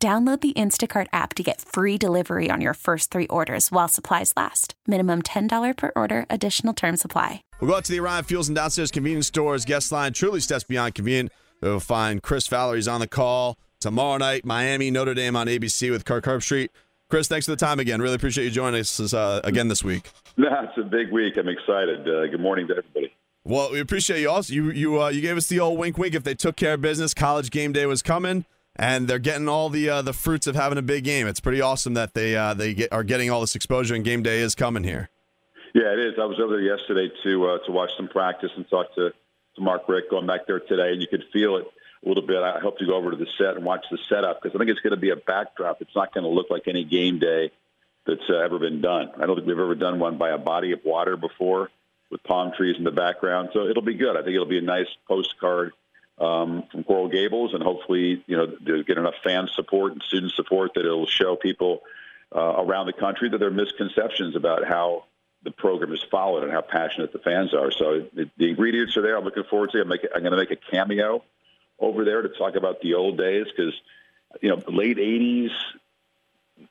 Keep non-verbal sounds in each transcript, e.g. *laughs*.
Download the Instacart app to get free delivery on your first three orders while supplies last. Minimum $10 per order, additional term supply. We'll go out to the Orion Fuels and Downstairs Convenience Stores guest line. Truly steps beyond convenient. We'll find Chris Fowler's on the call tomorrow night, Miami, Notre Dame on ABC with Kirk Herbstreit. Chris, thanks for the time again. Really appreciate you joining us uh, again this week. That's a big week. I'm excited. Uh, good morning to everybody. Well, we appreciate you also. You you uh, you gave us the old wink wink. If they took care of business, college game day was coming and they're getting all the uh, the fruits of having a big game. It's pretty awesome that they uh, they get, are getting all this exposure, and game day is coming here. Yeah, it is. I was over there yesterday to uh, to watch some practice and talk to, to Mark Richt going back there today, and you could feel it a little bit. I hope to go over to the set and watch the setup because I think it's going to be a backdrop. It's not going to look like any game day that's uh, ever been done. I don't think we've ever done one by a body of water before with palm trees in the background. So it'll be good. I think it'll be a nice postcard um, from Coral Gables, and hopefully, you know, get enough fan support and student support that it'll show people uh, around the country that there are misconceptions about how the program is followed and how passionate the fans are. So the, the ingredients are there. I'm looking forward to it. I'm, I'm going to make a cameo over there to talk about the old days because, you know, late 80s,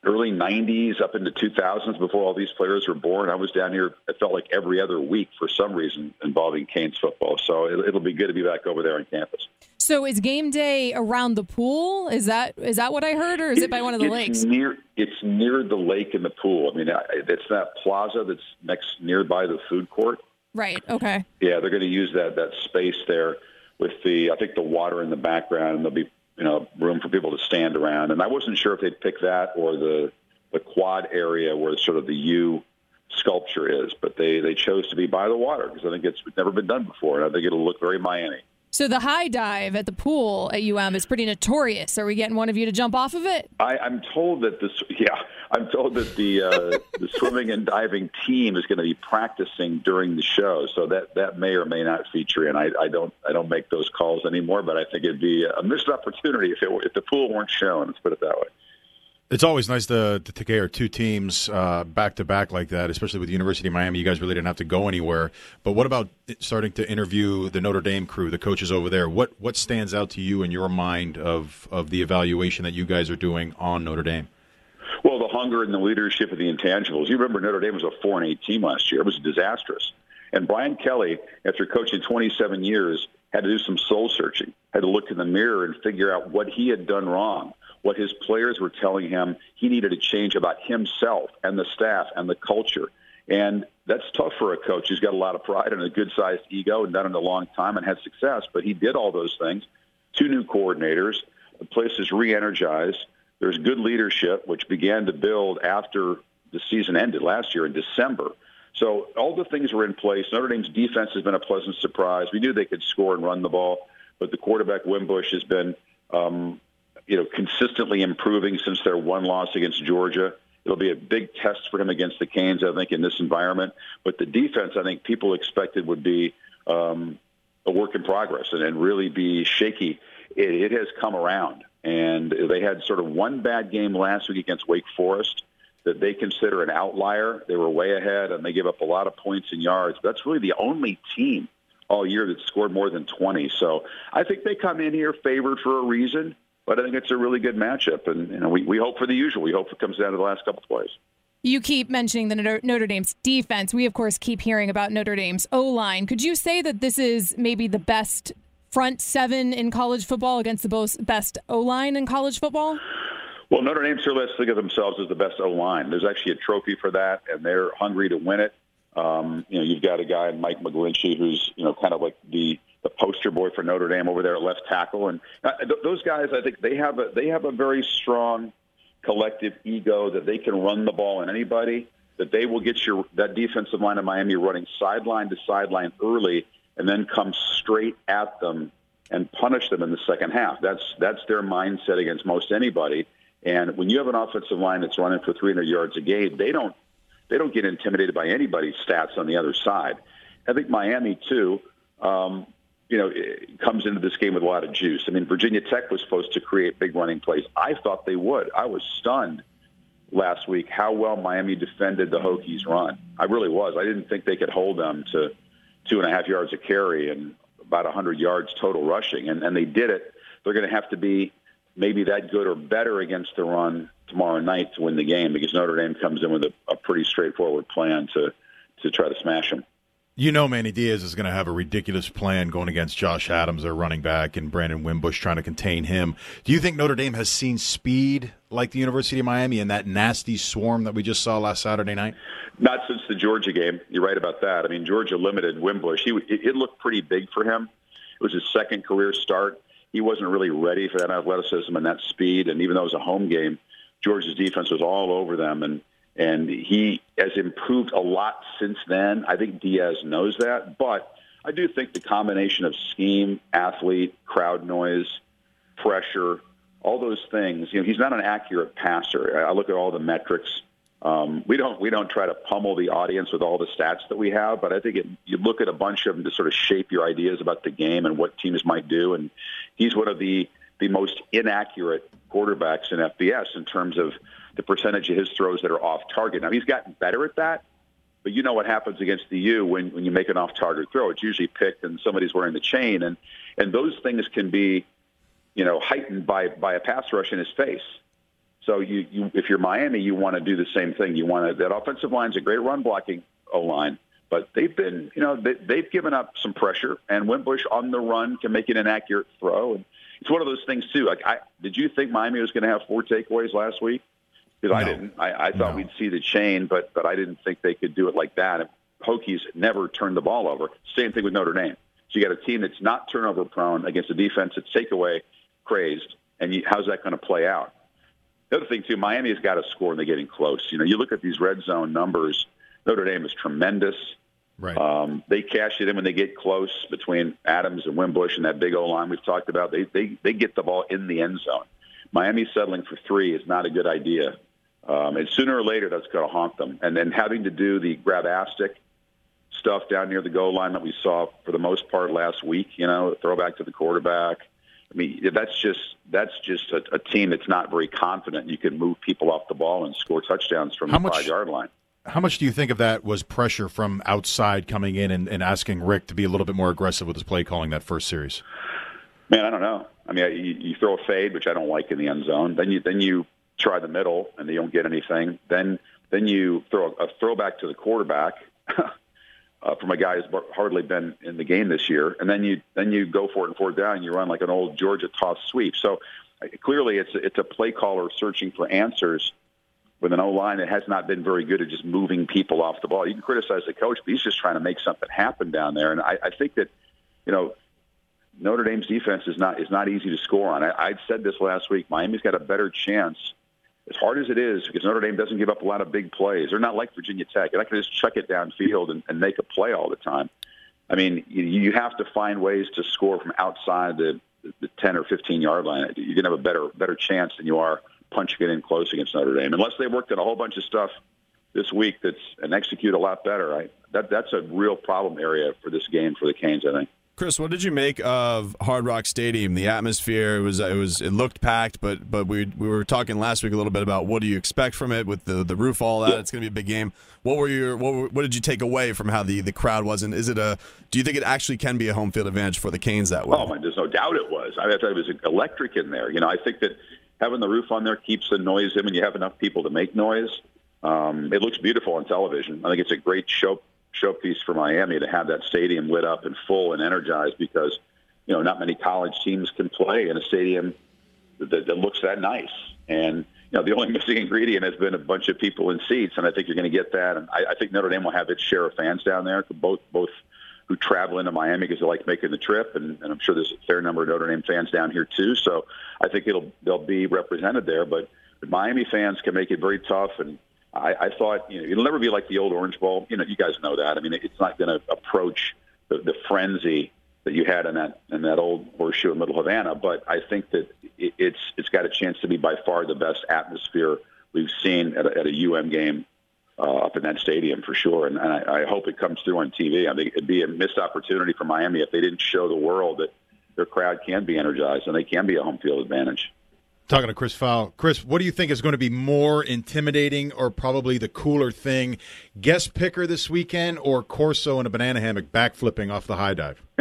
early 90s up into 2000s before all these players were born. I was down here, it felt like every other week for some reason involving Canes football. So it, will be good to be back over there on campus. So is game day around the pool? Is that is that what I heard, or is it, it by one of the it's lakes? Near, it's near the lake and the pool. I mean, it's that plaza that's next nearby the food court. Right. Okay. Yeah, they're going to use that that space there with the I think the water in the background, and there'll be you know room for people to stand around. And I wasn't sure if they'd pick that or the the quad area where sort of the U sculpture is, but they they chose to be by the water because I think it's never been done before, and I think it'll look very Miami. So the high dive at the pool at UM is pretty notorious. Are we getting one of you to jump off of it? I, I'm told that this, yeah, I'm told that the uh, the swimming and diving team is going to be practicing during the show, so that that may or may not feature. And I, I don't I don't make those calls anymore, but I think it'd be a missed opportunity if it if the pool weren't shown. Let's put it that way. It's always nice to, to take care of two teams uh, back to back like that, especially with the University of Miami. You guys really didn't have to go anywhere. But what about starting to interview the Notre Dame crew, the coaches over there? What what stands out to you in your mind of of the evaluation that you guys are doing on Notre Dame? Well, the hunger and the leadership of the intangibles. You remember Notre Dame was a four and eight team last year. It was disastrous. And Brian Kelly, after coaching 27 years, had to do some soul searching, had to look in the mirror and figure out what he had done wrong what his players were telling him he needed to change about himself and the staff and the culture. And that's tough for a coach who's got a lot of pride and a good sized ego and done it a long time and had success. But he did all those things. Two new coordinators. The place is re energized. There's good leadership, which began to build after the season ended last year in December. So all the things were in place. Notre Dame's defense has been a pleasant surprise. We knew they could score and run the ball, but the quarterback Wimbush has been um, you know, consistently improving since their one loss against Georgia. It'll be a big test for him against the Canes, I think, in this environment. But the defense, I think people expected would be um, a work in progress and, and really be shaky. It, it has come around. And they had sort of one bad game last week against Wake Forest that they consider an outlier. They were way ahead and they gave up a lot of points and yards. That's really the only team all year that scored more than 20. So I think they come in here favored for a reason but I think it's a really good matchup, and you know, we, we hope for the usual. We hope it comes down to the last couple of plays. You keep mentioning the Notre Dame's defense. We, of course, keep hearing about Notre Dame's O line. Could you say that this is maybe the best front seven in college football against the best O line in college football? Well, Notre Dame sure let's think of themselves as the best O line. There's actually a trophy for that, and they're hungry to win it. Um, you know, you've got a guy, Mike McGlinchey, who's you know kind of like the the poster boy for Notre Dame over there at left tackle, and uh, th- those guys, I think they have a they have a very strong collective ego that they can run the ball on anybody. That they will get your that defensive line of Miami running sideline to sideline early, and then come straight at them and punish them in the second half. That's that's their mindset against most anybody. And when you have an offensive line that's running for 300 yards a game, they don't they don't get intimidated by anybody's stats on the other side. I think Miami too. Um, you know, comes into this game with a lot of juice. I mean, Virginia Tech was supposed to create big running plays. I thought they would. I was stunned last week how well Miami defended the Hokies' run. I really was. I didn't think they could hold them to two and a half yards of carry and about 100 yards total rushing, and, and they did it. They're going to have to be maybe that good or better against the run tomorrow night to win the game because Notre Dame comes in with a, a pretty straightforward plan to to try to smash them. You know, Manny Diaz is going to have a ridiculous plan going against Josh Adams, their running back, and Brandon Wimbush trying to contain him. Do you think Notre Dame has seen speed like the University of Miami and that nasty swarm that we just saw last Saturday night? Not since the Georgia game. You're right about that. I mean, Georgia limited Wimbush. He it looked pretty big for him. It was his second career start. He wasn't really ready for that athleticism and that speed. And even though it was a home game, Georgia's defense was all over them and and he has improved a lot since then. I think Diaz knows that, but I do think the combination of scheme, athlete, crowd noise, pressure, all those things. You know, he's not an accurate passer. I look at all the metrics. Um, we don't we don't try to pummel the audience with all the stats that we have, but I think it, you look at a bunch of them to sort of shape your ideas about the game and what teams might do. And he's one of the the most inaccurate quarterbacks in FBS in terms of the percentage of his throws that are off target. Now he's gotten better at that, but you know what happens against the U when, when you make an off target throw. It's usually picked and somebody's wearing the chain and, and those things can be, you know, heightened by, by a pass rush in his face. So you, you if you're Miami, you want to do the same thing. You want that offensive line's a great run blocking O line, but they've been, you know, they, they've given up some pressure, and Wimbush on the run can make an inaccurate throw, and it's one of those things too. Like, I did you think Miami was going to have four takeaways last week? Because no. I didn't. I, I thought no. we'd see the chain, but but I didn't think they could do it like that. And Hokies never turned the ball over. Same thing with Notre Dame. So you got a team that's not turnover prone against a defense that's takeaway crazed, and you, how's that going to play out? The other thing too, Miami has got to score and they're getting close. You know, you look at these red zone numbers. Notre Dame is tremendous. Right. Um, they cash it in when they get close between Adams and Wimbush and that big O line we've talked about. They they they get the ball in the end zone. Miami settling for three is not a good idea. Um, and sooner or later, that's going to haunt them. And then having to do the grabastic stuff down near the goal line that we saw for the most part last week, you know, throwback to the quarterback. I mean, that's just that's just a, a team that's not very confident. You can move people off the ball and score touchdowns from how the much, five yard line. How much do you think of that was pressure from outside coming in and, and asking Richt to be a little bit more aggressive with his play calling that first series? Man, I don't know. I mean, you, you throw a fade, which I don't like in the end zone. Then you then you try the middle and they don't get anything. Then then you throw a throwback to the quarterback *laughs* uh, from a guy who's hardly been in the game this year, and then you then you go for it and fourth down. And you run like an old Georgia toss sweep. So uh, clearly, it's it's a play caller searching for answers with an O line that has not been very good at just moving people off the ball. You can criticize the coach, but he's just trying to make something happen down there. And I, I think that you know Notre Dame's defense is not is not easy to score on. I, I said this last week. Miami's got a better chance as hard as it is, because Notre Dame doesn't give up a lot of big plays. They're not like Virginia Tech. They're not going to just chuck it downfield and, and make a play all the time. I mean, you, you have to find ways to score from outside the, the 10 or 15 yard line. You're going to have a better better chance than you are punching it in close against Notre Dame, unless they worked at a whole bunch of stuff this week that's and execute a lot better. I, that that's a real problem area for this game for the Canes. I think. Chris, what did you make of Hard Rock Stadium? The atmosphere it was it was it looked packed, but but we we were talking last week a little bit about what do you expect from it with the the roof, all that. It's going to be a big game. What were your what were, what did you take away from how the the crowd was? And is it a do you think it actually can be a home field advantage for the Canes that way? Oh, man, there's no doubt it was. I thought it was electric in there. You know, I think that having the roof on there keeps the noise in when you have enough people to make noise. Um, it looks beautiful on television. I think it's a great show showpiece for Miami to have that stadium lit up and full and energized because you know not many college teams can play in a stadium that, that looks that nice. And you know the only *laughs* missing ingredient has been a bunch of people in seats, and I think you're going to get that. And I, I think Notre Dame will have its share of fans down there, both both who travel into Miami because they like making the trip, and, and I'm sure there's a fair number of Notre Dame fans down here too. So I think it'll they'll be represented there, but. Miami fans can make it very tough, and I, I thought you know it'll never be like the old Orange Bowl. You know, you guys know that. I mean, it's not going to approach the, the frenzy that you had in that in that old horseshoe in Little Havana. But I think that it, it's it's got a chance to be by far the best atmosphere we've seen at a, at a UM game uh, up in that stadium for sure. And, and I, I hope it comes through on TV. I think it'd be a missed opportunity for Miami if they didn't show the world that their crowd can be energized and they can be a home field advantage. Talking to Chris Fowler. Chris, what do you think is going to be more intimidating or probably the cooler thing? Guest picker this weekend or Corso in a banana hammock backflipping off the high dive? *laughs* *laughs*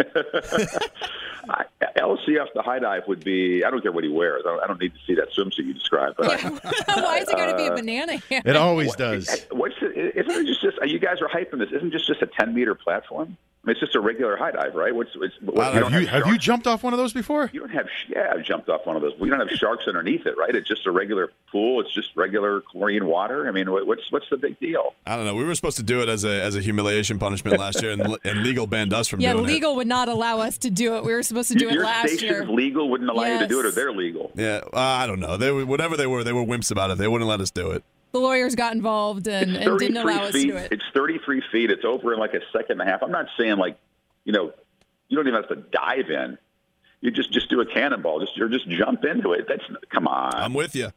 I, LCF, the high dive would be. I don't care what he wears. I don't, I don't need to see that swimsuit you described. But yeah. *laughs* Why is it going to be a uh, banana? Hammock? It always does. Eh, what's it, isn't it just, just you guys are hyping this? Isn't just just a ten meter platform? I mean, it's just a regular high dive, right? What's, it's, what, have, you, have, have you jumped off one of those before? You don't have yeah, I've jumped off one of those. We don't have sharks underneath it, right? It's just a regular pool. It's just regular chlorine water. I mean, what's what's the big deal? I don't know. We were supposed to do it as a as a humiliation punishment last year, and, *laughs* and legal banned us from yeah, doing it. Yeah, legal would not allow us to do it. We were supposed to do Your it last station year. legal wouldn't allow yes. you to do it, or they're legal. Yeah, uh, I don't know. They were, whatever they were, they were wimps about it. They wouldn't let us do it. The lawyers got involved and, and didn't allow us to do it. It's 33 feet. It's over in like a second and a half. I'm not saying like, you know, you don't even have to dive in. You just just do a cannonball. Just you just jump into it. That's come on. I'm with you.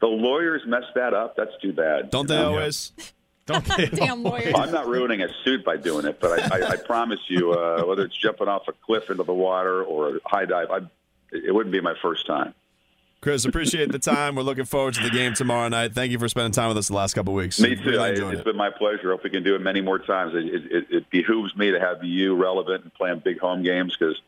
The lawyers messed that up. That's too bad. Don't they always? *laughs* Don't they? Damn lawyers. Well, I'm not ruining a suit by doing it, but I, I, I promise you, uh, whether it's jumping off a cliff into the water or a high dive, I, it wouldn't be my first time. Chris, appreciate the time. We're looking forward to the game tomorrow night. Thank you for spending time with us the last couple weeks. Me too. Really I, it's it. been my pleasure. Hope we can do it many more times. It, it, it behooves me to have you relevant and playing big home games because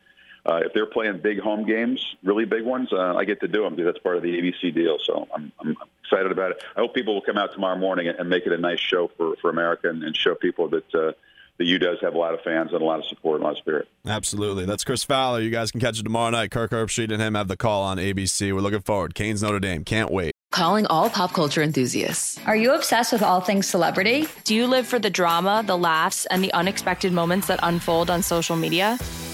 uh, if they're playing big home games, really big ones, uh, I get to do them. Because that's part of the ABC deal. So I'm, I'm excited about it. I hope people will come out tomorrow morning and make it a nice show for, for America and, and show people that uh, the U does have a lot of fans and a lot of support and a lot of spirit. Absolutely. That's Chris Fowler. You guys can catch it tomorrow night. Kirk Herbstreit and him have the call on ABC. We're looking forward. Canes Notre Dame. Can't wait. Calling all pop culture enthusiasts. Are you obsessed with all things celebrity? Do you live for the drama, the laughs, and the unexpected moments that unfold on social media?